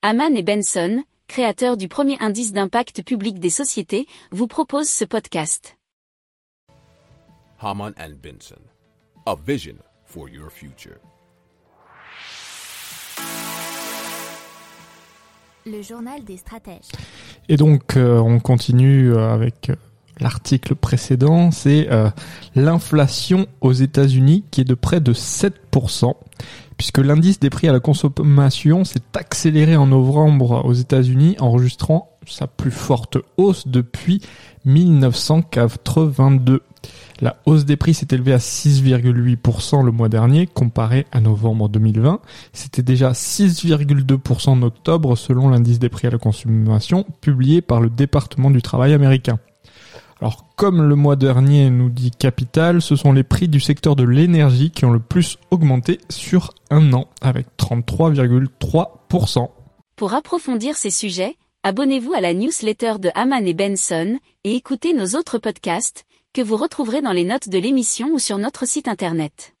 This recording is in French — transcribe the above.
Haman et Benson, créateurs du premier indice d'impact public des sociétés, vous proposent ce podcast. Haman and Benson, a vision for your future. Le journal des stratèges. Et donc, euh, on continue euh, avec euh, l'article précédent, c'est euh, l'inflation aux États-Unis qui est de près de 7%, puisque l'indice des prix à la consommation s'est accéléré en novembre aux États-Unis, enregistrant sa plus forte hausse depuis 1982. La hausse des prix s'est élevée à 6,8% le mois dernier, comparé à novembre 2020. C'était déjà 6,2% en octobre selon l'indice des prix à la consommation publié par le département du travail américain. Alors, comme le mois dernier nous dit Capital, ce sont les prix du secteur de l'énergie qui ont le plus augmenté sur un an, avec 33,3%. Pour approfondir ces sujets, abonnez-vous à la newsletter de Haman et Benson et écoutez nos autres podcasts que vous retrouverez dans les notes de l'émission ou sur notre site internet.